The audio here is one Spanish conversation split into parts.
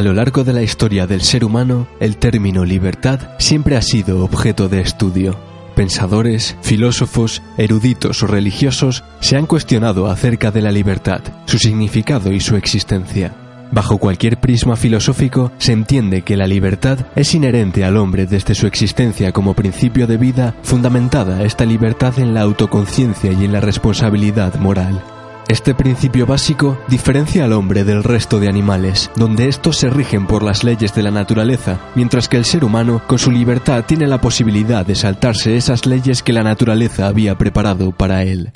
A lo largo de la historia del ser humano, el término libertad siempre ha sido objeto de estudio. Pensadores, filósofos, eruditos o religiosos se han cuestionado acerca de la libertad, su significado y su existencia. Bajo cualquier prisma filosófico se entiende que la libertad es inherente al hombre desde su existencia como principio de vida, fundamentada esta libertad en la autoconciencia y en la responsabilidad moral. Este principio básico diferencia al hombre del resto de animales, donde estos se rigen por las leyes de la naturaleza, mientras que el ser humano, con su libertad, tiene la posibilidad de saltarse esas leyes que la naturaleza había preparado para él.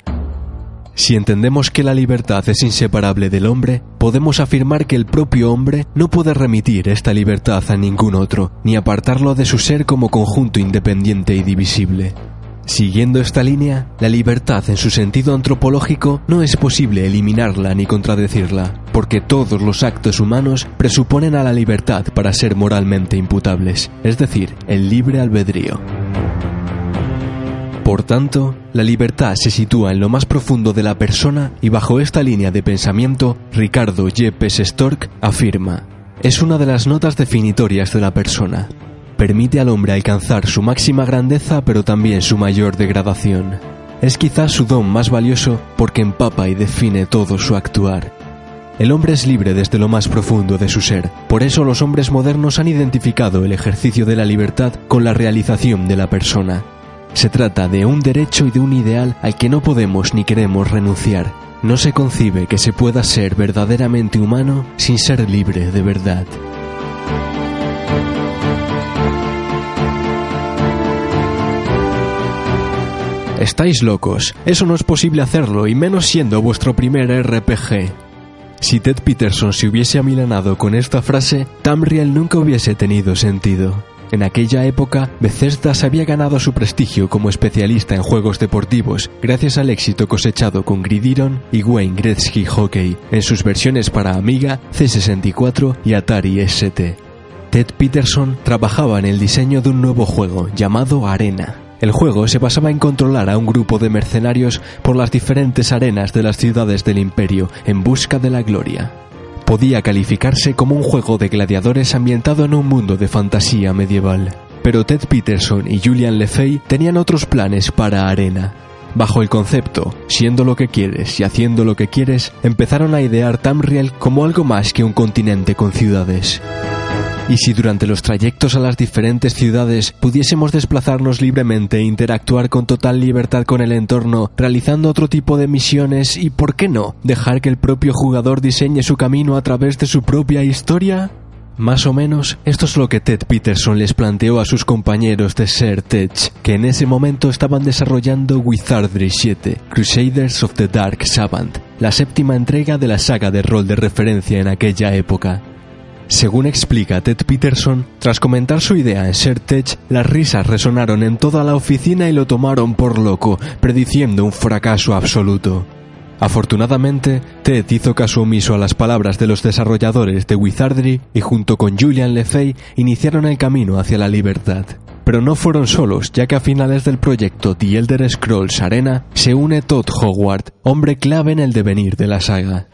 Si entendemos que la libertad es inseparable del hombre, podemos afirmar que el propio hombre no puede remitir esta libertad a ningún otro, ni apartarlo de su ser como conjunto independiente y divisible. Siguiendo esta línea, la libertad en su sentido antropológico no es posible eliminarla ni contradecirla, porque todos los actos humanos presuponen a la libertad para ser moralmente imputables, es decir, el libre albedrío. Por tanto, la libertad se sitúa en lo más profundo de la persona y bajo esta línea de pensamiento, Ricardo Yepes Stork afirma, es una de las notas definitorias de la persona, permite al hombre alcanzar su máxima grandeza pero también su mayor degradación. Es quizás su don más valioso porque empapa y define todo su actuar. El hombre es libre desde lo más profundo de su ser, por eso los hombres modernos han identificado el ejercicio de la libertad con la realización de la persona. Se trata de un derecho y de un ideal al que no podemos ni queremos renunciar. No se concibe que se pueda ser verdaderamente humano sin ser libre de verdad. Estáis locos, eso no es posible hacerlo y menos siendo vuestro primer RPG. Si Ted Peterson se hubiese amilanado con esta frase, Tamriel nunca hubiese tenido sentido. En aquella época, Bethesda había ganado su prestigio como especialista en juegos deportivos gracias al éxito cosechado con Gridiron y Wayne Gretzky Hockey en sus versiones para Amiga, C64 y Atari ST. Ted Peterson trabajaba en el diseño de un nuevo juego llamado Arena, el juego se basaba en controlar a un grupo de mercenarios por las diferentes arenas de las ciudades del imperio en busca de la gloria. Podía calificarse como un juego de gladiadores ambientado en un mundo de fantasía medieval. Pero Ted Peterson y Julian Lefey tenían otros planes para Arena. Bajo el concepto, siendo lo que quieres y haciendo lo que quieres, empezaron a idear Tamriel como algo más que un continente con ciudades. Y si durante los trayectos a las diferentes ciudades pudiésemos desplazarnos libremente e interactuar con total libertad con el entorno, realizando otro tipo de misiones y, ¿por qué no?, dejar que el propio jugador diseñe su camino a través de su propia historia? Más o menos, esto es lo que Ted Peterson les planteó a sus compañeros de Ser Tech, que en ese momento estaban desarrollando Wizardry 7, Crusaders of the Dark Sabbath, la séptima entrega de la saga de rol de referencia en aquella época. Según explica Ted Peterson, tras comentar su idea en ShareTech, las risas resonaron en toda la oficina y lo tomaron por loco, prediciendo un fracaso absoluto. Afortunadamente, Ted hizo caso omiso a las palabras de los desarrolladores de Wizardry y junto con Julian Lefey iniciaron el camino hacia la libertad. Pero no fueron solos, ya que a finales del proyecto The Elder Scrolls Arena se une Todd Howard, hombre clave en el devenir de la saga.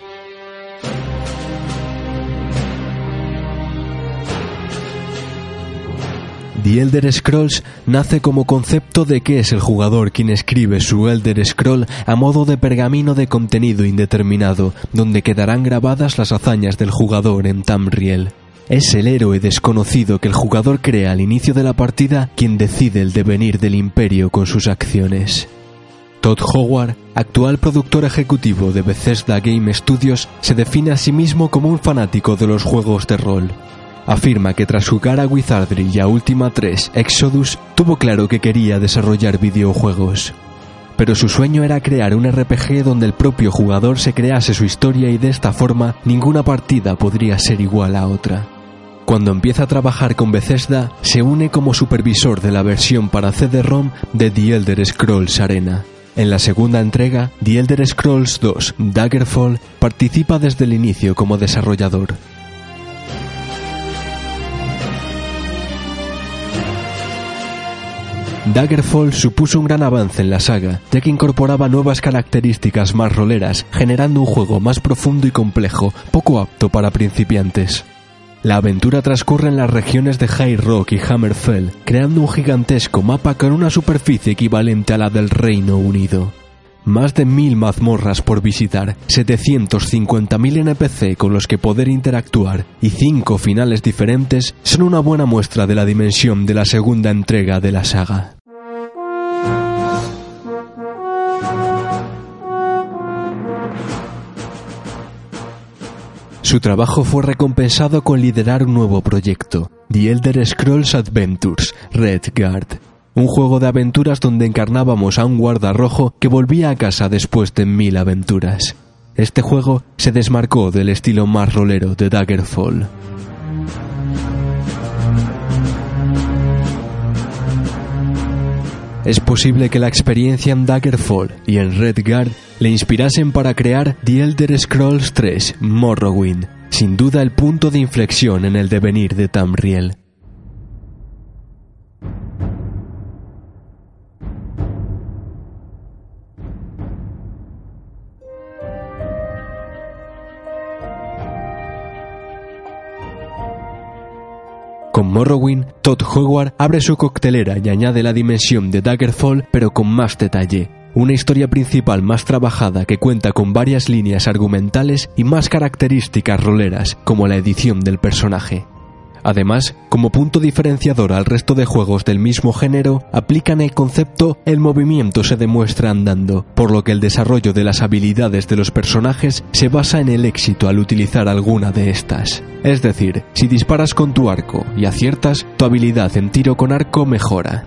The Elder Scrolls nace como concepto de que es el jugador quien escribe su Elder Scroll a modo de pergamino de contenido indeterminado, donde quedarán grabadas las hazañas del jugador en Tamriel. Es el héroe desconocido que el jugador crea al inicio de la partida quien decide el devenir del imperio con sus acciones. Todd Howard actual productor ejecutivo de Bethesda Game Studios, se define a sí mismo como un fanático de los juegos de rol. Afirma que tras jugar a Wizardry y a Ultima 3 Exodus, tuvo claro que quería desarrollar videojuegos. Pero su sueño era crear un RPG donde el propio jugador se crease su historia y de esta forma ninguna partida podría ser igual a otra. Cuando empieza a trabajar con Bethesda, se une como supervisor de la versión para CD-ROM de The Elder Scrolls Arena. En la segunda entrega, The Elder Scrolls 2 Daggerfall participa desde el inicio como desarrollador. Daggerfall supuso un gran avance en la saga, ya que incorporaba nuevas características más roleras, generando un juego más profundo y complejo, poco apto para principiantes. La aventura transcurre en las regiones de High Rock y Hammerfell, creando un gigantesco mapa con una superficie equivalente a la del Reino Unido. Más de mil mazmorras por visitar, 750.000 NPC con los que poder interactuar y cinco finales diferentes son una buena muestra de la dimensión de la segunda entrega de la saga. Su trabajo fue recompensado con liderar un nuevo proyecto, The Elder Scrolls Adventures, Redguard, un juego de aventuras donde encarnábamos a un guarda rojo que volvía a casa después de mil aventuras. Este juego se desmarcó del estilo más rolero de Daggerfall. Es posible que la experiencia en Daggerfall y en Redguard le inspirasen para crear The Elder Scrolls 3 Morrowind, sin duda el punto de inflexión en el devenir de Tamriel. Con Morrowind, Todd Howard abre su coctelera y añade la dimensión de Daggerfall pero con más detalle. Una historia principal más trabajada que cuenta con varias líneas argumentales y más características roleras, como la edición del personaje. Además, como punto diferenciador al resto de juegos del mismo género, aplican el concepto el movimiento se demuestra andando, por lo que el desarrollo de las habilidades de los personajes se basa en el éxito al utilizar alguna de estas. Es decir, si disparas con tu arco y aciertas, tu habilidad en tiro con arco mejora.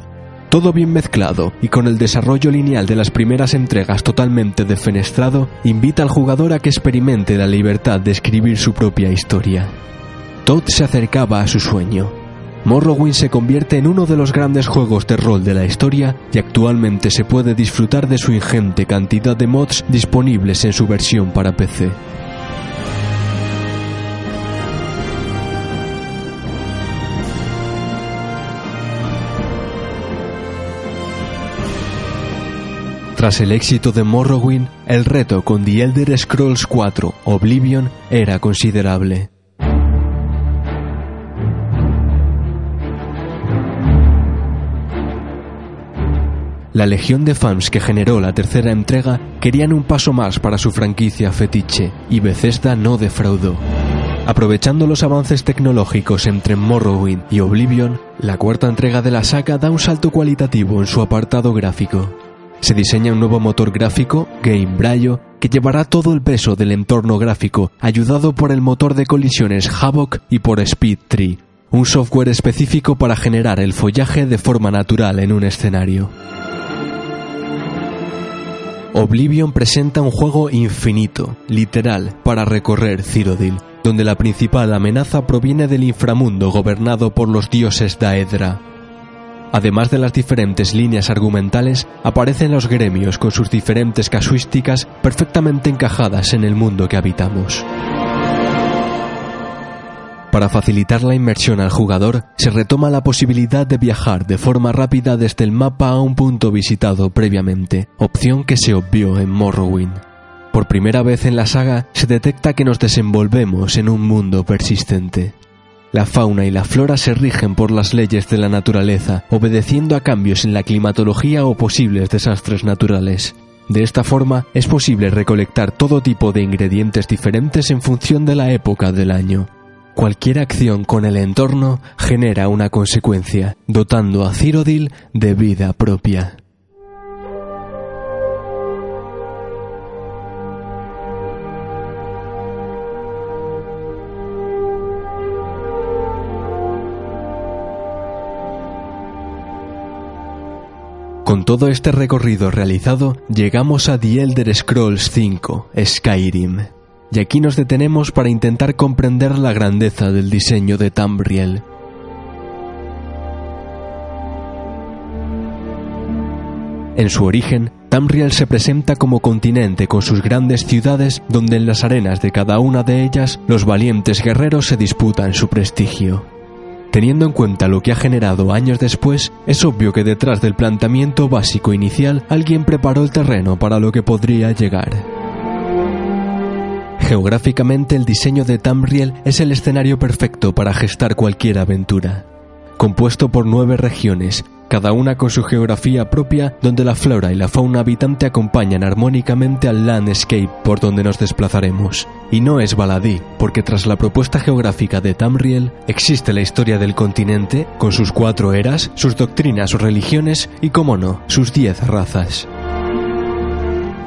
Todo bien mezclado y con el desarrollo lineal de las primeras entregas totalmente defenestrado, invita al jugador a que experimente la libertad de escribir su propia historia. Todd se acercaba a su sueño. Morrowind se convierte en uno de los grandes juegos de rol de la historia y actualmente se puede disfrutar de su ingente cantidad de mods disponibles en su versión para PC. Tras el éxito de Morrowind, el reto con The Elder Scrolls 4 Oblivion era considerable. La legión de fans que generó la tercera entrega querían un paso más para su franquicia fetiche, y Bethesda no defraudó. Aprovechando los avances tecnológicos entre Morrowind y Oblivion, la cuarta entrega de la saga da un salto cualitativo en su apartado gráfico. Se diseña un nuevo motor gráfico, Game Braille, que llevará todo el peso del entorno gráfico, ayudado por el motor de colisiones Havoc y por Speed Tree, un software específico para generar el follaje de forma natural en un escenario. Oblivion presenta un juego infinito, literal, para recorrer Cyrodiil, donde la principal amenaza proviene del inframundo gobernado por los dioses Daedra. Además de las diferentes líneas argumentales, aparecen los gremios con sus diferentes casuísticas perfectamente encajadas en el mundo que habitamos. Para facilitar la inmersión al jugador, se retoma la posibilidad de viajar de forma rápida desde el mapa a un punto visitado previamente, opción que se obvió en Morrowind. Por primera vez en la saga se detecta que nos desenvolvemos en un mundo persistente. La fauna y la flora se rigen por las leyes de la naturaleza, obedeciendo a cambios en la climatología o posibles desastres naturales. De esta forma es posible recolectar todo tipo de ingredientes diferentes en función de la época del año. Cualquier acción con el entorno genera una consecuencia, dotando a Cyrodiil de vida propia. Con todo este recorrido realizado, llegamos a The Elder Scrolls V, Skyrim. Y aquí nos detenemos para intentar comprender la grandeza del diseño de Tambriel. En su origen, Tamriel se presenta como continente con sus grandes ciudades donde en las arenas de cada una de ellas los valientes guerreros se disputan su prestigio. Teniendo en cuenta lo que ha generado años después, es obvio que detrás del planteamiento básico inicial alguien preparó el terreno para lo que podría llegar. Geográficamente el diseño de Tamriel es el escenario perfecto para gestar cualquier aventura. Compuesto por nueve regiones, cada una con su geografía propia donde la flora y la fauna habitante acompañan armónicamente al landscape por donde nos desplazaremos. Y no es baladí, porque tras la propuesta geográfica de Tamriel existe la historia del continente, con sus cuatro eras, sus doctrinas o religiones y, como no, sus diez razas.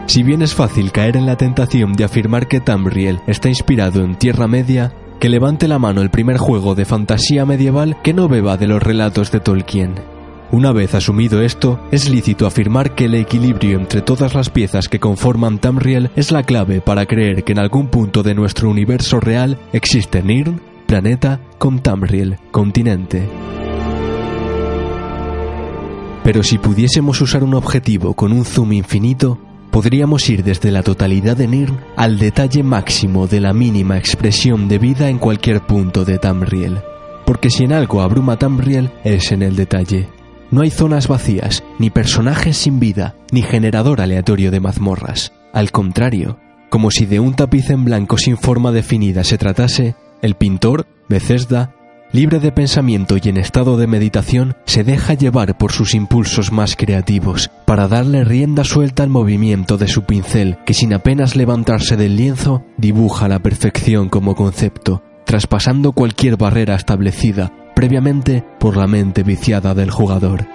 Si bien es fácil caer en la tentación de afirmar que Tamriel está inspirado en Tierra Media, que levante la mano el primer juego de fantasía medieval que no beba de los relatos de Tolkien. Una vez asumido esto, es lícito afirmar que el equilibrio entre todas las piezas que conforman Tamriel es la clave para creer que en algún punto de nuestro universo real existe Nirn, planeta, con Tamriel, continente. Pero si pudiésemos usar un objetivo con un zoom infinito, podríamos ir desde la totalidad de Nirn al detalle máximo de la mínima expresión de vida en cualquier punto de Tamriel. Porque si en algo abruma Tamriel es en el detalle. No hay zonas vacías, ni personajes sin vida, ni generador aleatorio de mazmorras. Al contrario, como si de un tapiz en blanco sin forma definida se tratase, el pintor, Bethesda, libre de pensamiento y en estado de meditación, se deja llevar por sus impulsos más creativos, para darle rienda suelta al movimiento de su pincel, que sin apenas levantarse del lienzo, dibuja la perfección como concepto, traspasando cualquier barrera establecida, previamente por la mente viciada del jugador.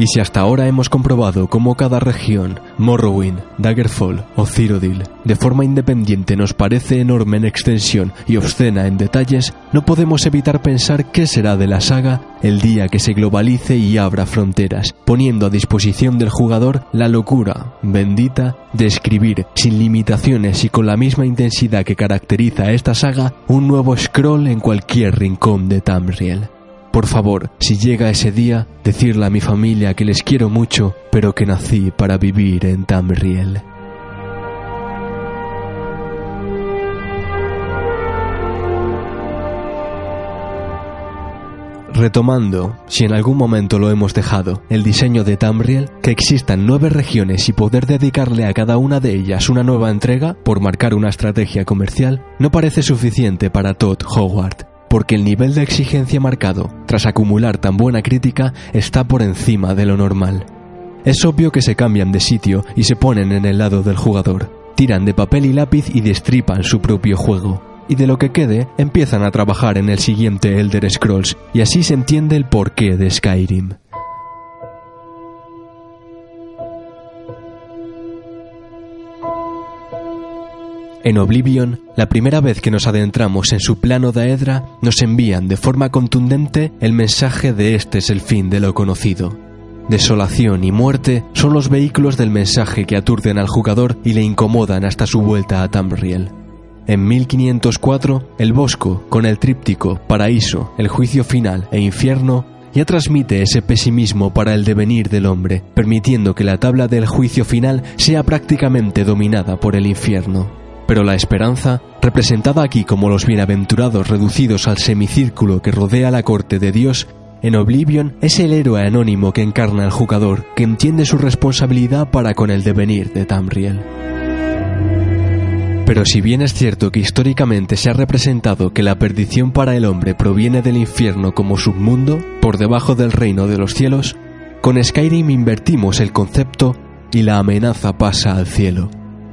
Y si hasta ahora hemos comprobado cómo cada región, Morrowind, Daggerfall o Cyrodiil, de forma independiente nos parece enorme en extensión y obscena en detalles, no podemos evitar pensar qué será de la saga el día que se globalice y abra fronteras, poniendo a disposición del jugador la locura, bendita, de escribir sin limitaciones y con la misma intensidad que caracteriza a esta saga un nuevo scroll en cualquier rincón de Tamriel. Por favor, si llega ese día, decirle a mi familia que les quiero mucho, pero que nací para vivir en Tamriel. Retomando, si en algún momento lo hemos dejado, el diseño de Tamriel, que existan nueve regiones y poder dedicarle a cada una de ellas una nueva entrega, por marcar una estrategia comercial, no parece suficiente para Todd Howard porque el nivel de exigencia marcado, tras acumular tan buena crítica, está por encima de lo normal. Es obvio que se cambian de sitio y se ponen en el lado del jugador, tiran de papel y lápiz y destripan su propio juego, y de lo que quede empiezan a trabajar en el siguiente Elder Scrolls, y así se entiende el porqué de Skyrim. En Oblivion, la primera vez que nos adentramos en su plano de Edra, nos envían de forma contundente el mensaje de este es el fin de lo conocido. Desolación y muerte son los vehículos del mensaje que aturden al jugador y le incomodan hasta su vuelta a Tamriel. En 1504, el Bosco, con el tríptico Paraíso, el juicio final e infierno, ya transmite ese pesimismo para el devenir del hombre, permitiendo que la tabla del juicio final sea prácticamente dominada por el infierno. Pero la esperanza, representada aquí como los bienaventurados reducidos al semicírculo que rodea la corte de Dios, en Oblivion es el héroe anónimo que encarna al jugador, que entiende su responsabilidad para con el devenir de Tamriel. Pero si bien es cierto que históricamente se ha representado que la perdición para el hombre proviene del infierno como submundo, por debajo del reino de los cielos, con Skyrim invertimos el concepto y la amenaza pasa al cielo.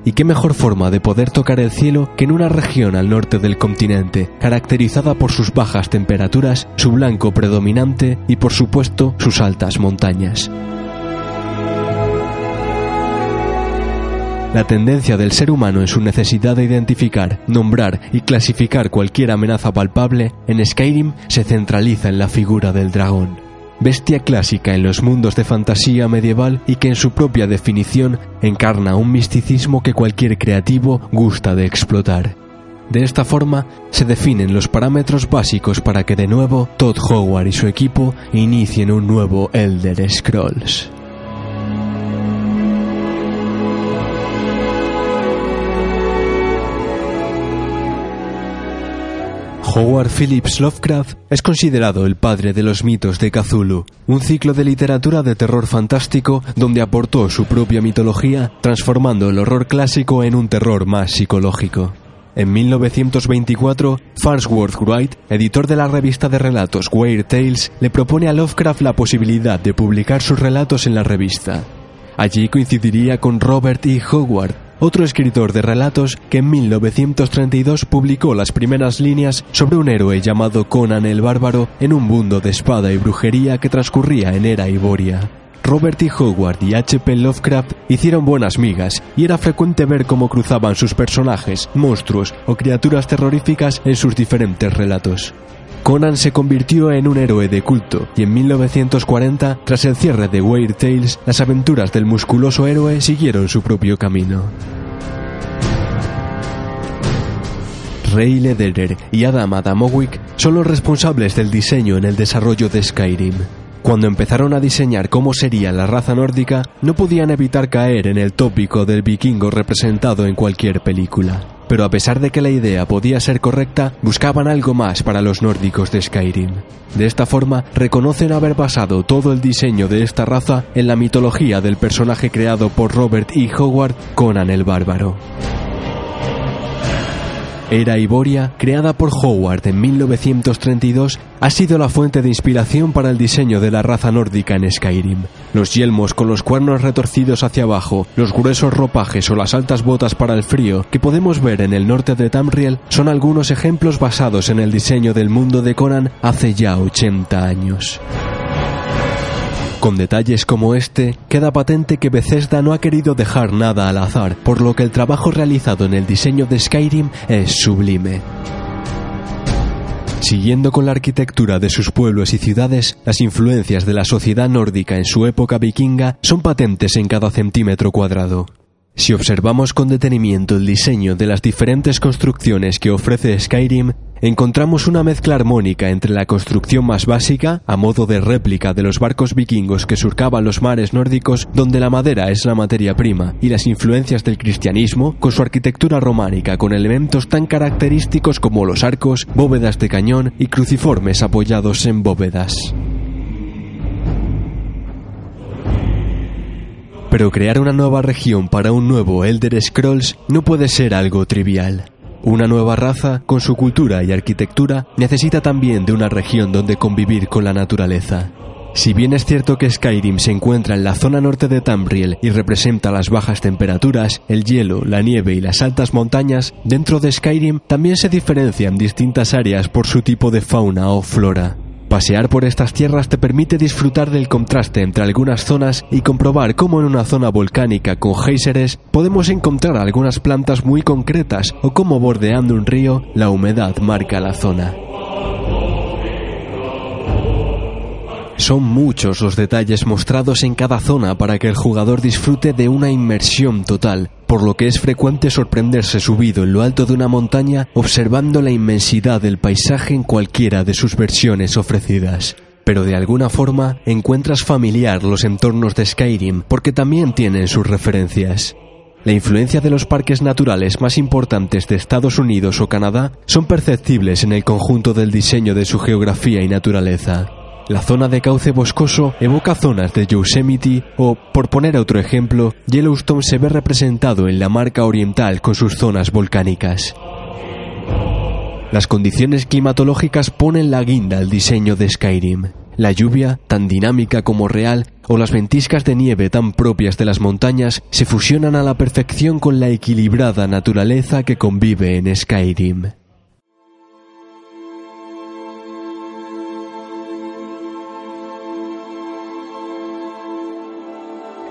Y qué mejor forma de poder tocar el cielo que en una región al norte del continente, caracterizada por sus bajas temperaturas, su blanco predominante y por supuesto sus altas montañas. La tendencia del ser humano en su necesidad de identificar, nombrar y clasificar cualquier amenaza palpable en Skyrim se centraliza en la figura del dragón. Bestia clásica en los mundos de fantasía medieval y que en su propia definición encarna un misticismo que cualquier creativo gusta de explotar. De esta forma se definen los parámetros básicos para que de nuevo Todd Howard y su equipo inicien un nuevo Elder Scrolls. Howard Phillips Lovecraft es considerado el padre de los mitos de Cthulhu, un ciclo de literatura de terror fantástico donde aportó su propia mitología, transformando el horror clásico en un terror más psicológico. En 1924, Farnsworth Wright, editor de la revista de relatos Weird Tales, le propone a Lovecraft la posibilidad de publicar sus relatos en la revista. Allí coincidiría con Robert E. Howard, otro escritor de relatos que en 1932 publicó las primeras líneas sobre un héroe llamado Conan el Bárbaro en un mundo de espada y brujería que transcurría en Era Iboria. Robert E. Howard y H.P. Lovecraft hicieron buenas migas y era frecuente ver cómo cruzaban sus personajes, monstruos o criaturas terroríficas en sus diferentes relatos. Conan se convirtió en un héroe de culto y en 1940, tras el cierre de Weird Tales, las aventuras del musculoso héroe siguieron su propio camino. Ray Lederer y Adam Adamowick son los responsables del diseño en el desarrollo de Skyrim. Cuando empezaron a diseñar cómo sería la raza nórdica, no podían evitar caer en el tópico del vikingo representado en cualquier película pero a pesar de que la idea podía ser correcta, buscaban algo más para los nórdicos de Skyrim. De esta forma, reconocen haber basado todo el diseño de esta raza en la mitología del personaje creado por Robert E. Howard, Conan el Bárbaro. Era Iboria, creada por Howard en 1932, ha sido la fuente de inspiración para el diseño de la raza nórdica en Skyrim. Los yelmos con los cuernos retorcidos hacia abajo, los gruesos ropajes o las altas botas para el frío que podemos ver en el norte de Tamriel son algunos ejemplos basados en el diseño del mundo de Conan hace ya 80 años. Con detalles como este, queda patente que Bethesda no ha querido dejar nada al azar, por lo que el trabajo realizado en el diseño de Skyrim es sublime. Siguiendo con la arquitectura de sus pueblos y ciudades, las influencias de la sociedad nórdica en su época vikinga son patentes en cada centímetro cuadrado. Si observamos con detenimiento el diseño de las diferentes construcciones que ofrece Skyrim, encontramos una mezcla armónica entre la construcción más básica, a modo de réplica de los barcos vikingos que surcaban los mares nórdicos, donde la madera es la materia prima, y las influencias del cristianismo, con su arquitectura románica, con elementos tan característicos como los arcos, bóvedas de cañón y cruciformes apoyados en bóvedas. Pero crear una nueva región para un nuevo Elder Scrolls no puede ser algo trivial. Una nueva raza, con su cultura y arquitectura, necesita también de una región donde convivir con la naturaleza. Si bien es cierto que Skyrim se encuentra en la zona norte de Tamriel y representa las bajas temperaturas, el hielo, la nieve y las altas montañas, dentro de Skyrim también se diferencian distintas áreas por su tipo de fauna o flora. Pasear por estas tierras te permite disfrutar del contraste entre algunas zonas y comprobar cómo en una zona volcánica con géiseres podemos encontrar algunas plantas muy concretas o cómo bordeando un río la humedad marca la zona. Son muchos los detalles mostrados en cada zona para que el jugador disfrute de una inmersión total, por lo que es frecuente sorprenderse subido en lo alto de una montaña observando la inmensidad del paisaje en cualquiera de sus versiones ofrecidas. Pero de alguna forma encuentras familiar los entornos de Skyrim porque también tienen sus referencias. La influencia de los parques naturales más importantes de Estados Unidos o Canadá son perceptibles en el conjunto del diseño de su geografía y naturaleza. La zona de cauce boscoso evoca zonas de Yosemite o, por poner otro ejemplo, Yellowstone se ve representado en la marca oriental con sus zonas volcánicas. Las condiciones climatológicas ponen la guinda al diseño de Skyrim. La lluvia, tan dinámica como real, o las ventiscas de nieve tan propias de las montañas se fusionan a la perfección con la equilibrada naturaleza que convive en Skyrim.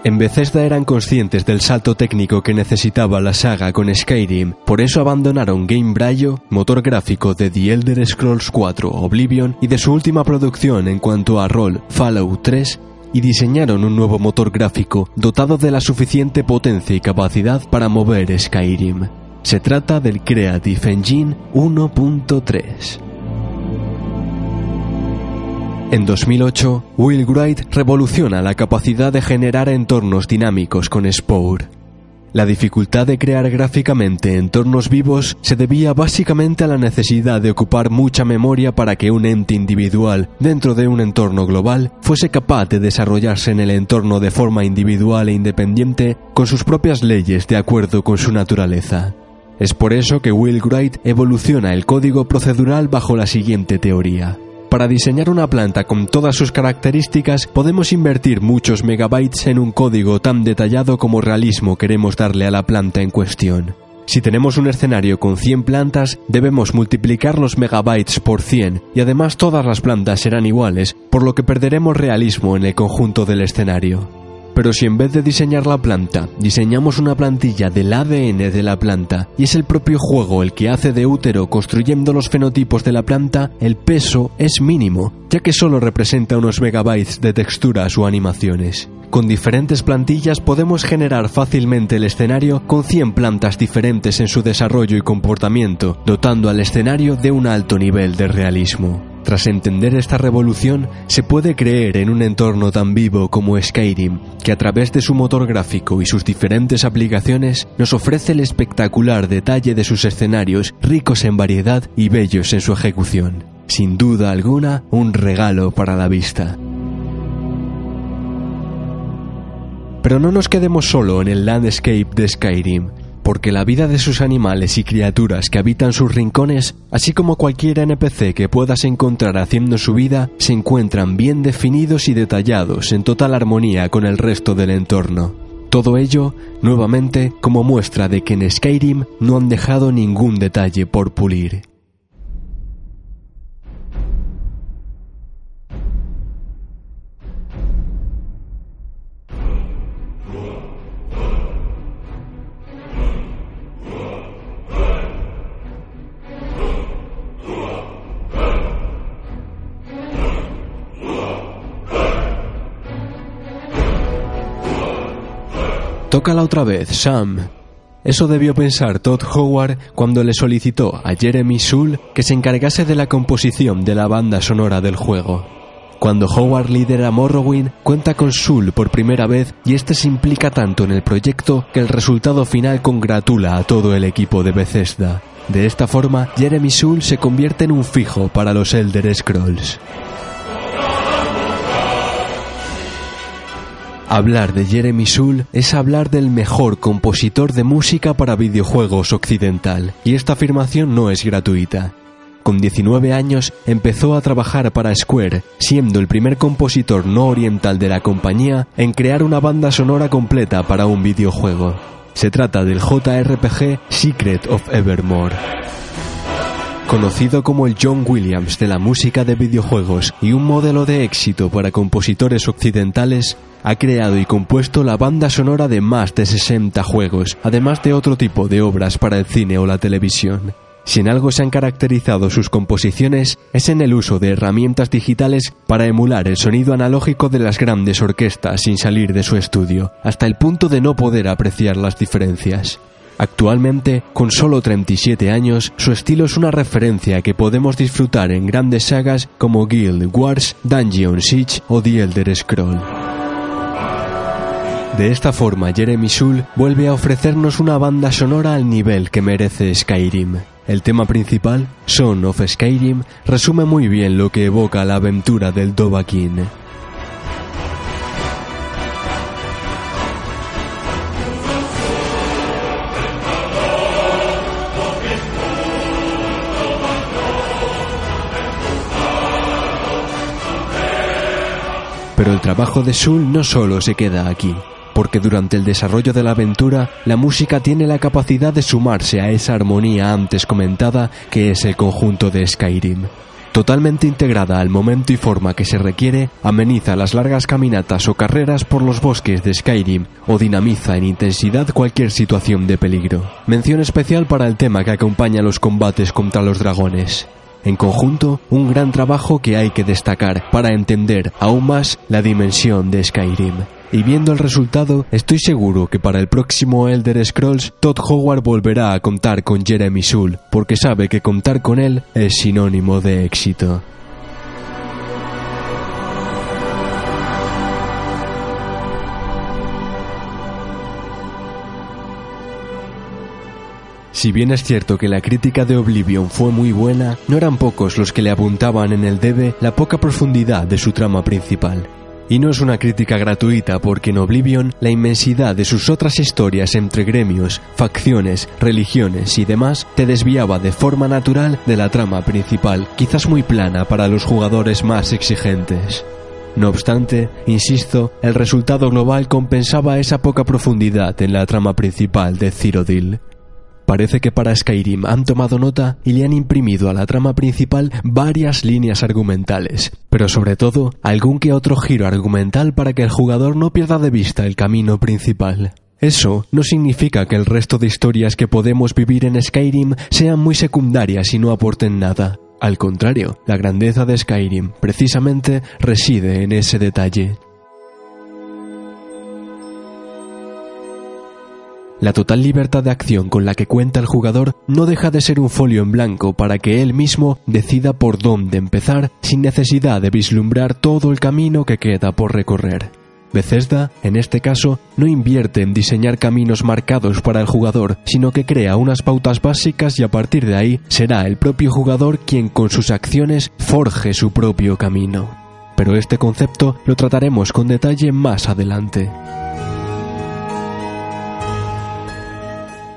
En Bethesda eran conscientes del salto técnico que necesitaba la saga con Skyrim, por eso abandonaron Game Braille, motor gráfico de The Elder Scrolls 4 Oblivion y de su última producción en cuanto a rol, Fallout 3, y diseñaron un nuevo motor gráfico dotado de la suficiente potencia y capacidad para mover Skyrim. Se trata del Creative Engine 1.3. En 2008, Will Wright revoluciona la capacidad de generar entornos dinámicos con Spore. La dificultad de crear gráficamente entornos vivos se debía básicamente a la necesidad de ocupar mucha memoria para que un ente individual dentro de un entorno global fuese capaz de desarrollarse en el entorno de forma individual e independiente con sus propias leyes de acuerdo con su naturaleza. Es por eso que Will Wright evoluciona el código procedural bajo la siguiente teoría. Para diseñar una planta con todas sus características podemos invertir muchos megabytes en un código tan detallado como realismo queremos darle a la planta en cuestión. Si tenemos un escenario con 100 plantas, debemos multiplicar los megabytes por 100 y además todas las plantas serán iguales, por lo que perderemos realismo en el conjunto del escenario. Pero si en vez de diseñar la planta, diseñamos una plantilla del ADN de la planta y es el propio juego el que hace de útero construyendo los fenotipos de la planta, el peso es mínimo, ya que solo representa unos megabytes de texturas o animaciones. Con diferentes plantillas podemos generar fácilmente el escenario con 100 plantas diferentes en su desarrollo y comportamiento, dotando al escenario de un alto nivel de realismo. Tras entender esta revolución, se puede creer en un entorno tan vivo como Skyrim, que a través de su motor gráfico y sus diferentes aplicaciones nos ofrece el espectacular detalle de sus escenarios, ricos en variedad y bellos en su ejecución. Sin duda alguna, un regalo para la vista. Pero no nos quedemos solo en el landscape de Skyrim porque la vida de sus animales y criaturas que habitan sus rincones, así como cualquier NPC que puedas encontrar haciendo su vida, se encuentran bien definidos y detallados en total armonía con el resto del entorno. Todo ello, nuevamente, como muestra de que en Skyrim no han dejado ningún detalle por pulir. Tócala otra vez, Sam. Eso debió pensar Todd Howard cuando le solicitó a Jeremy Soule que se encargase de la composición de la banda sonora del juego. Cuando Howard lidera Morrowind, cuenta con Soule por primera vez y este se implica tanto en el proyecto que el resultado final congratula a todo el equipo de Bethesda. De esta forma, Jeremy Soule se convierte en un fijo para los Elder Scrolls. Hablar de Jeremy Soule es hablar del mejor compositor de música para videojuegos occidental, y esta afirmación no es gratuita. Con 19 años empezó a trabajar para Square, siendo el primer compositor no oriental de la compañía en crear una banda sonora completa para un videojuego. Se trata del JRPG Secret of Evermore. Conocido como el John Williams de la música de videojuegos y un modelo de éxito para compositores occidentales, ha creado y compuesto la banda sonora de más de 60 juegos, además de otro tipo de obras para el cine o la televisión. Si en algo se han caracterizado sus composiciones es en el uso de herramientas digitales para emular el sonido analógico de las grandes orquestas sin salir de su estudio, hasta el punto de no poder apreciar las diferencias. Actualmente, con solo 37 años, su estilo es una referencia que podemos disfrutar en grandes sagas como Guild Wars, Dungeon Siege o The Elder Scroll. De esta forma, Jeremy Soule vuelve a ofrecernos una banda sonora al nivel que merece Skyrim. El tema principal, Son of Skyrim, resume muy bien lo que evoca la aventura del Dovahkiin. Pero el trabajo de Sul no solo se queda aquí, porque durante el desarrollo de la aventura la música tiene la capacidad de sumarse a esa armonía antes comentada que es el conjunto de Skyrim. totalmente integrada al momento y forma que se requiere, ameniza las largas caminatas o carreras por los bosques de Skyrim o dinamiza en intensidad cualquier situación de peligro. Mención especial para el tema que acompaña los combates contra los dragones. En conjunto, un gran trabajo que hay que destacar para entender aún más la dimensión de Skyrim. Y viendo el resultado, estoy seguro que para el próximo Elder Scrolls, Todd Howard volverá a contar con Jeremy Soule, porque sabe que contar con él es sinónimo de éxito. Si bien es cierto que la crítica de Oblivion fue muy buena, no eran pocos los que le apuntaban en el debe la poca profundidad de su trama principal. Y no es una crítica gratuita porque en Oblivion la inmensidad de sus otras historias entre gremios, facciones, religiones y demás te desviaba de forma natural de la trama principal, quizás muy plana para los jugadores más exigentes. No obstante, insisto, el resultado global compensaba esa poca profundidad en la trama principal de Cyrodiil. Parece que para Skyrim han tomado nota y le han imprimido a la trama principal varias líneas argumentales, pero sobre todo algún que otro giro argumental para que el jugador no pierda de vista el camino principal. Eso no significa que el resto de historias que podemos vivir en Skyrim sean muy secundarias y no aporten nada. Al contrario, la grandeza de Skyrim precisamente reside en ese detalle. La total libertad de acción con la que cuenta el jugador no deja de ser un folio en blanco para que él mismo decida por dónde empezar sin necesidad de vislumbrar todo el camino que queda por recorrer. Bethesda, en este caso, no invierte en diseñar caminos marcados para el jugador, sino que crea unas pautas básicas y a partir de ahí será el propio jugador quien con sus acciones forje su propio camino. Pero este concepto lo trataremos con detalle más adelante.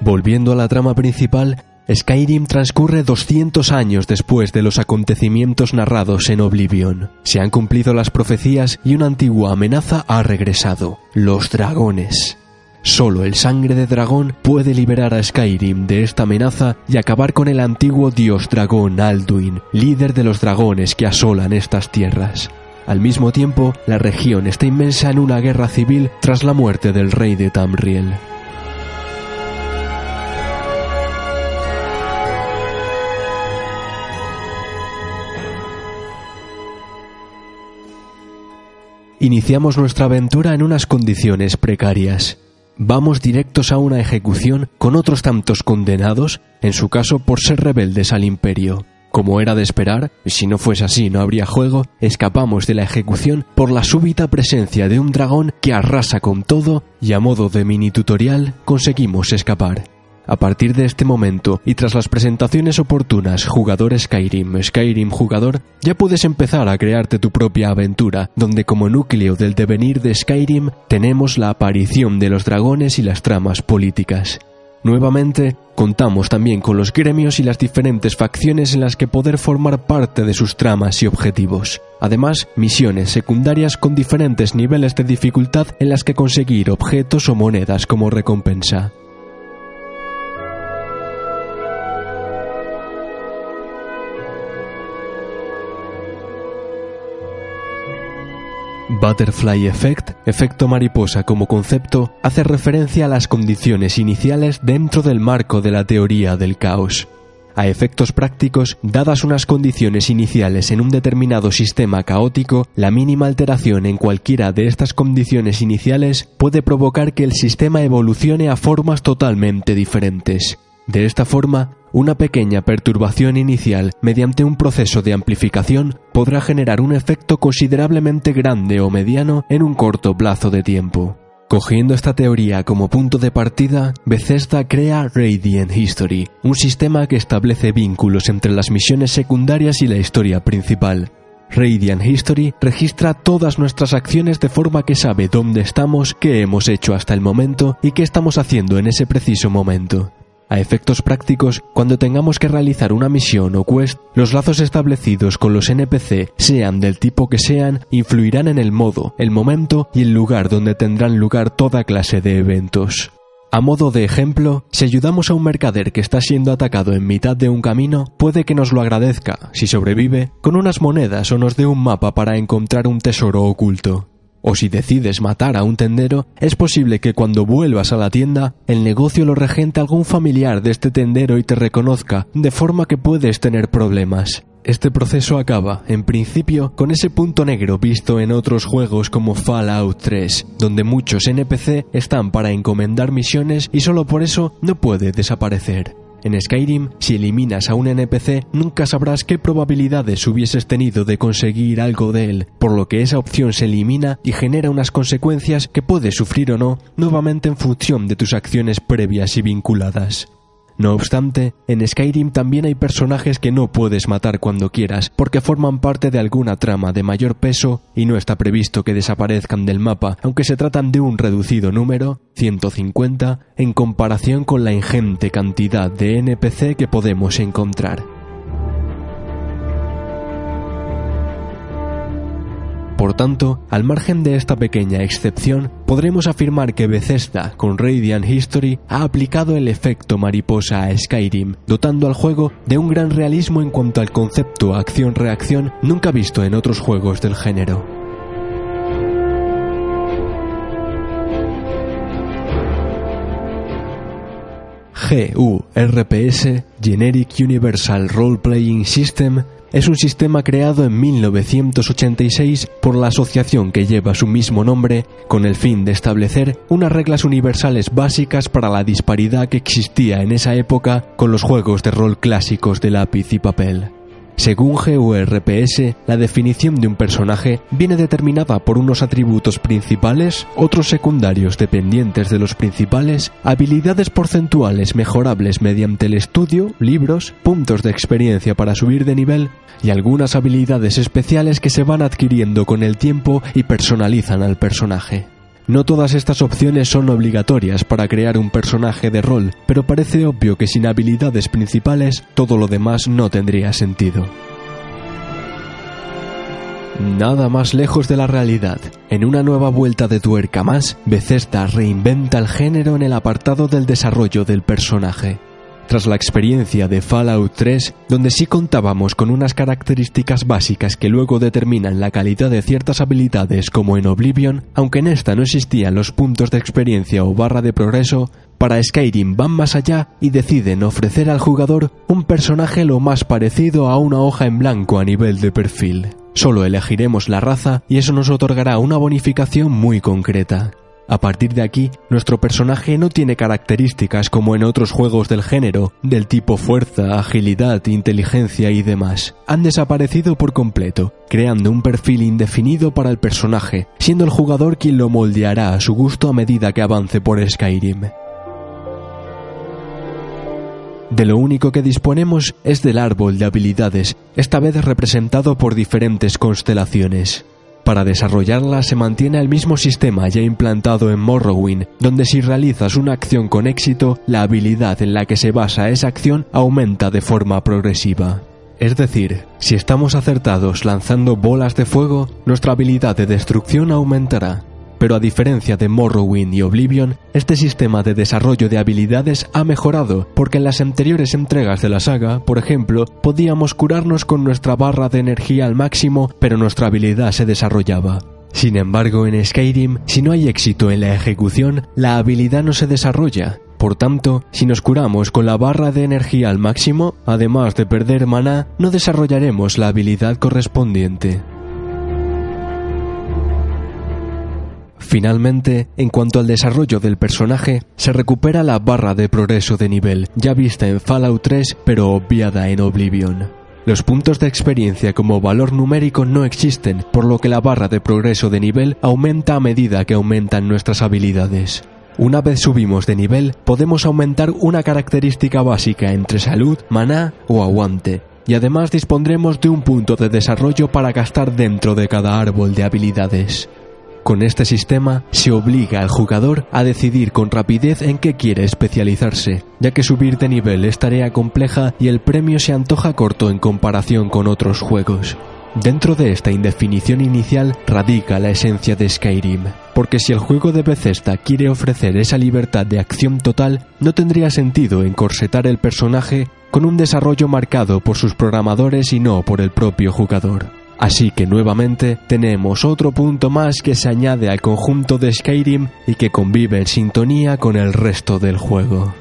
Volviendo a la trama principal, Skyrim transcurre 200 años después de los acontecimientos narrados en Oblivion. Se han cumplido las profecías y una antigua amenaza ha regresado, los dragones. Solo el sangre de dragón puede liberar a Skyrim de esta amenaza y acabar con el antiguo dios dragón Alduin, líder de los dragones que asolan estas tierras. Al mismo tiempo, la región está inmensa en una guerra civil tras la muerte del rey de Tamriel. Iniciamos nuestra aventura en unas condiciones precarias. Vamos directos a una ejecución con otros tantos condenados, en su caso por ser rebeldes al imperio. Como era de esperar, si no fuese así no habría juego, escapamos de la ejecución por la súbita presencia de un dragón que arrasa con todo y a modo de mini tutorial conseguimos escapar. A partir de este momento y tras las presentaciones oportunas Jugador Skyrim, Skyrim Jugador, ya puedes empezar a crearte tu propia aventura, donde como núcleo del devenir de Skyrim tenemos la aparición de los dragones y las tramas políticas. Nuevamente, contamos también con los gremios y las diferentes facciones en las que poder formar parte de sus tramas y objetivos. Además, misiones secundarias con diferentes niveles de dificultad en las que conseguir objetos o monedas como recompensa. Butterfly Effect, efecto mariposa como concepto, hace referencia a las condiciones iniciales dentro del marco de la teoría del caos. A efectos prácticos, dadas unas condiciones iniciales en un determinado sistema caótico, la mínima alteración en cualquiera de estas condiciones iniciales puede provocar que el sistema evolucione a formas totalmente diferentes. De esta forma, una pequeña perturbación inicial mediante un proceso de amplificación podrá generar un efecto considerablemente grande o mediano en un corto plazo de tiempo. Cogiendo esta teoría como punto de partida, Bethesda crea Radiant History, un sistema que establece vínculos entre las misiones secundarias y la historia principal. Radiant History registra todas nuestras acciones de forma que sabe dónde estamos, qué hemos hecho hasta el momento y qué estamos haciendo en ese preciso momento. A efectos prácticos, cuando tengamos que realizar una misión o quest, los lazos establecidos con los NPC, sean del tipo que sean, influirán en el modo, el momento y el lugar donde tendrán lugar toda clase de eventos. A modo de ejemplo, si ayudamos a un mercader que está siendo atacado en mitad de un camino, puede que nos lo agradezca, si sobrevive, con unas monedas o nos dé un mapa para encontrar un tesoro oculto. O si decides matar a un tendero, es posible que cuando vuelvas a la tienda, el negocio lo regente algún familiar de este tendero y te reconozca, de forma que puedes tener problemas. Este proceso acaba, en principio, con ese punto negro visto en otros juegos como Fallout 3, donde muchos NPC están para encomendar misiones y solo por eso no puede desaparecer. En Skyrim, si eliminas a un NPC, nunca sabrás qué probabilidades hubieses tenido de conseguir algo de él, por lo que esa opción se elimina y genera unas consecuencias que puedes sufrir o no, nuevamente en función de tus acciones previas y vinculadas. No obstante, en Skyrim también hay personajes que no puedes matar cuando quieras, porque forman parte de alguna trama de mayor peso y no está previsto que desaparezcan del mapa, aunque se tratan de un reducido número, 150, en comparación con la ingente cantidad de NPC que podemos encontrar. Por tanto, al margen de esta pequeña excepción, podremos afirmar que Bethesda, con Radiant History, ha aplicado el efecto mariposa a Skyrim, dotando al juego de un gran realismo en cuanto al concepto acción-reacción nunca visto en otros juegos del género. GURPS, Generic Universal Role Playing System, es un sistema creado en 1986 por la asociación que lleva su mismo nombre con el fin de establecer unas reglas universales básicas para la disparidad que existía en esa época con los juegos de rol clásicos de lápiz y papel. Según GURPS, la definición de un personaje viene determinada por unos atributos principales, otros secundarios dependientes de los principales, habilidades porcentuales mejorables mediante el estudio, libros, puntos de experiencia para subir de nivel y algunas habilidades especiales que se van adquiriendo con el tiempo y personalizan al personaje. No todas estas opciones son obligatorias para crear un personaje de rol, pero parece obvio que sin habilidades principales todo lo demás no tendría sentido. Nada más lejos de la realidad. En una nueva vuelta de tuerca más, Bethesda reinventa el género en el apartado del desarrollo del personaje. Tras la experiencia de Fallout 3, donde sí contábamos con unas características básicas que luego determinan la calidad de ciertas habilidades como en Oblivion, aunque en esta no existían los puntos de experiencia o barra de progreso, para Skyrim van más allá y deciden ofrecer al jugador un personaje lo más parecido a una hoja en blanco a nivel de perfil. Solo elegiremos la raza y eso nos otorgará una bonificación muy concreta. A partir de aquí, nuestro personaje no tiene características como en otros juegos del género, del tipo fuerza, agilidad, inteligencia y demás. Han desaparecido por completo, creando un perfil indefinido para el personaje, siendo el jugador quien lo moldeará a su gusto a medida que avance por Skyrim. De lo único que disponemos es del árbol de habilidades, esta vez representado por diferentes constelaciones. Para desarrollarla se mantiene el mismo sistema ya implantado en Morrowind, donde si realizas una acción con éxito, la habilidad en la que se basa esa acción aumenta de forma progresiva. Es decir, si estamos acertados lanzando bolas de fuego, nuestra habilidad de destrucción aumentará. Pero a diferencia de Morrowind y Oblivion, este sistema de desarrollo de habilidades ha mejorado, porque en las anteriores entregas de la saga, por ejemplo, podíamos curarnos con nuestra barra de energía al máximo, pero nuestra habilidad se desarrollaba. Sin embargo, en Skyrim, si no hay éxito en la ejecución, la habilidad no se desarrolla. Por tanto, si nos curamos con la barra de energía al máximo, además de perder maná, no desarrollaremos la habilidad correspondiente. Finalmente, en cuanto al desarrollo del personaje, se recupera la barra de progreso de nivel, ya vista en Fallout 3 pero obviada en Oblivion. Los puntos de experiencia como valor numérico no existen, por lo que la barra de progreso de nivel aumenta a medida que aumentan nuestras habilidades. Una vez subimos de nivel, podemos aumentar una característica básica entre salud, maná o aguante, y además dispondremos de un punto de desarrollo para gastar dentro de cada árbol de habilidades. Con este sistema se obliga al jugador a decidir con rapidez en qué quiere especializarse, ya que subir de nivel es tarea compleja y el premio se antoja corto en comparación con otros juegos. Dentro de esta indefinición inicial radica la esencia de Skyrim, porque si el juego de Bethesda quiere ofrecer esa libertad de acción total, no tendría sentido encorsetar el personaje con un desarrollo marcado por sus programadores y no por el propio jugador. Así que nuevamente tenemos otro punto más que se añade al conjunto de Skyrim y que convive en sintonía con el resto del juego.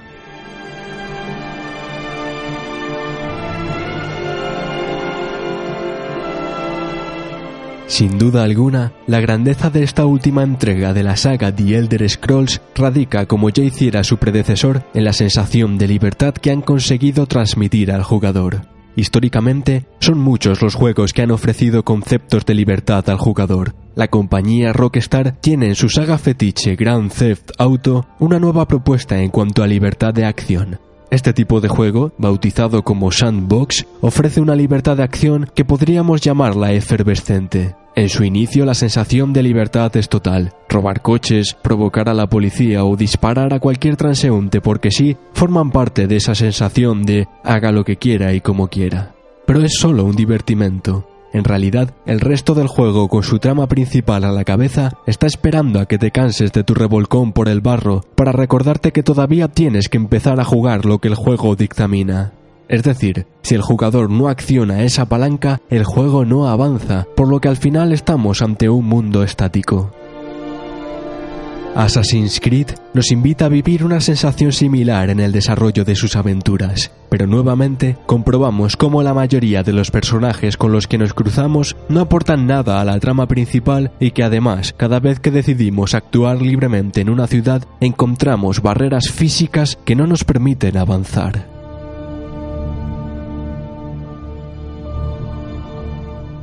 Sin duda alguna, la grandeza de esta última entrega de la saga The Elder Scrolls radica, como ya hiciera su predecesor, en la sensación de libertad que han conseguido transmitir al jugador. Históricamente, son muchos los juegos que han ofrecido conceptos de libertad al jugador. La compañía Rockstar tiene en su saga fetiche Grand Theft Auto una nueva propuesta en cuanto a libertad de acción. Este tipo de juego, bautizado como Sandbox, ofrece una libertad de acción que podríamos llamarla efervescente. En su inicio la sensación de libertad es total. Robar coches, provocar a la policía o disparar a cualquier transeúnte porque sí forman parte de esa sensación de haga lo que quiera y como quiera. Pero es solo un divertimento. En realidad, el resto del juego con su trama principal a la cabeza está esperando a que te canses de tu revolcón por el barro para recordarte que todavía tienes que empezar a jugar lo que el juego dictamina. Es decir, si el jugador no acciona esa palanca, el juego no avanza, por lo que al final estamos ante un mundo estático. Assassin's Creed nos invita a vivir una sensación similar en el desarrollo de sus aventuras, pero nuevamente comprobamos cómo la mayoría de los personajes con los que nos cruzamos no aportan nada a la trama principal y que además cada vez que decidimos actuar libremente en una ciudad encontramos barreras físicas que no nos permiten avanzar.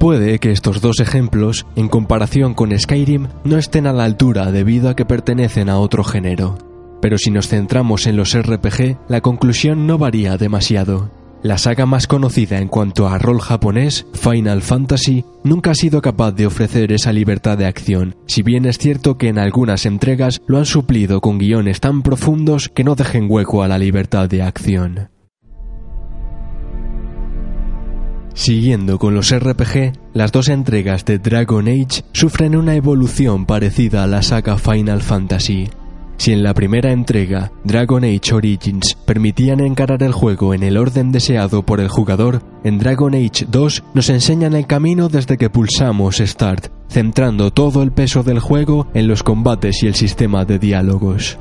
Puede que estos dos ejemplos, en comparación con Skyrim, no estén a la altura debido a que pertenecen a otro género. Pero si nos centramos en los RPG, la conclusión no varía demasiado. La saga más conocida en cuanto a rol japonés, Final Fantasy, nunca ha sido capaz de ofrecer esa libertad de acción, si bien es cierto que en algunas entregas lo han suplido con guiones tan profundos que no dejen hueco a la libertad de acción. Siguiendo con los RPG, las dos entregas de Dragon Age sufren una evolución parecida a la saga Final Fantasy. Si en la primera entrega, Dragon Age Origins, permitían encarar el juego en el orden deseado por el jugador, en Dragon Age 2 nos enseñan el camino desde que pulsamos Start, centrando todo el peso del juego en los combates y el sistema de diálogos.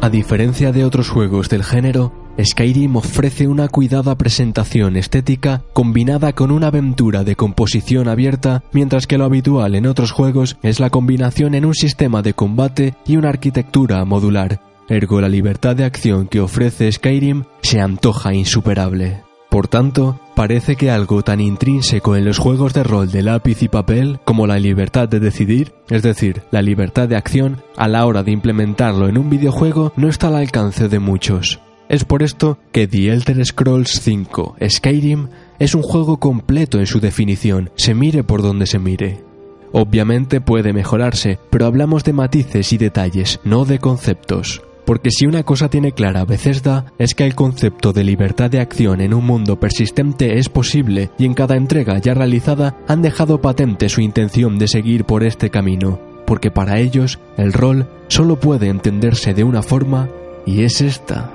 A diferencia de otros juegos del género, Skyrim ofrece una cuidada presentación estética combinada con una aventura de composición abierta, mientras que lo habitual en otros juegos es la combinación en un sistema de combate y una arquitectura modular. Ergo la libertad de acción que ofrece Skyrim se antoja insuperable. Por tanto, parece que algo tan intrínseco en los juegos de rol de lápiz y papel como la libertad de decidir, es decir, la libertad de acción, a la hora de implementarlo en un videojuego no está al alcance de muchos. Es por esto que The Elder Scrolls V Skyrim es un juego completo en su definición, se mire por donde se mire. Obviamente puede mejorarse, pero hablamos de matices y detalles, no de conceptos. Porque si una cosa tiene clara Bethesda es que el concepto de libertad de acción en un mundo persistente es posible y en cada entrega ya realizada han dejado patente su intención de seguir por este camino, porque para ellos el rol solo puede entenderse de una forma y es esta.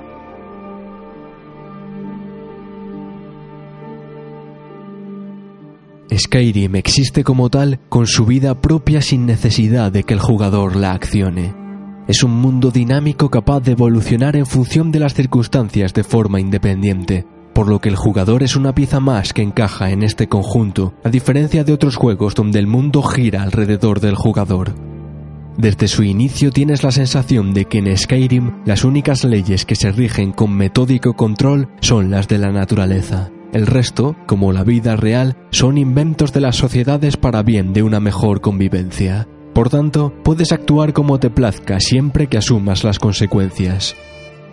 Skyrim existe como tal con su vida propia sin necesidad de que el jugador la accione. Es un mundo dinámico capaz de evolucionar en función de las circunstancias de forma independiente, por lo que el jugador es una pieza más que encaja en este conjunto, a diferencia de otros juegos donde el mundo gira alrededor del jugador. Desde su inicio tienes la sensación de que en Skyrim las únicas leyes que se rigen con metódico control son las de la naturaleza. El resto, como la vida real, son inventos de las sociedades para bien de una mejor convivencia. Por tanto, puedes actuar como te plazca siempre que asumas las consecuencias.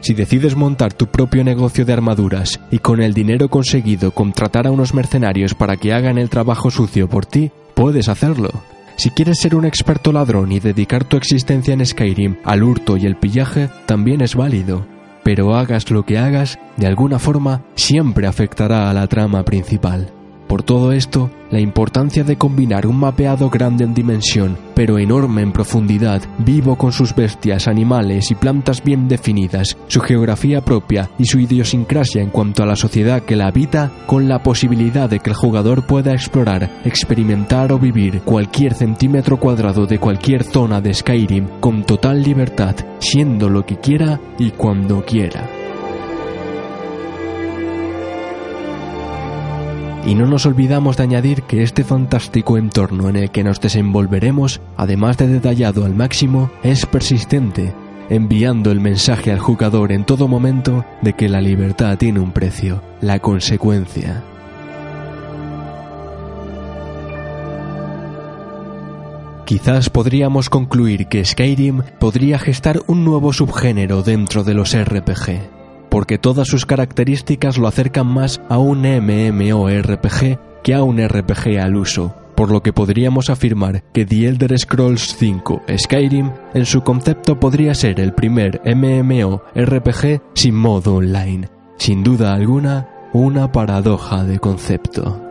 Si decides montar tu propio negocio de armaduras y con el dinero conseguido contratar a unos mercenarios para que hagan el trabajo sucio por ti, puedes hacerlo. Si quieres ser un experto ladrón y dedicar tu existencia en Skyrim al hurto y el pillaje, también es válido. Pero hagas lo que hagas, de alguna forma siempre afectará a la trama principal. Por todo esto, la importancia de combinar un mapeado grande en dimensión, pero enorme en profundidad, vivo con sus bestias, animales y plantas bien definidas, su geografía propia y su idiosincrasia en cuanto a la sociedad que la habita, con la posibilidad de que el jugador pueda explorar, experimentar o vivir cualquier centímetro cuadrado de cualquier zona de Skyrim con total libertad, siendo lo que quiera y cuando quiera. Y no nos olvidamos de añadir que este fantástico entorno en el que nos desenvolveremos, además de detallado al máximo, es persistente, enviando el mensaje al jugador en todo momento de que la libertad tiene un precio, la consecuencia. Quizás podríamos concluir que Skyrim podría gestar un nuevo subgénero dentro de los RPG porque todas sus características lo acercan más a un MMORPG que a un RPG al uso, por lo que podríamos afirmar que The Elder Scrolls V Skyrim en su concepto podría ser el primer MMORPG sin modo online. Sin duda alguna, una paradoja de concepto.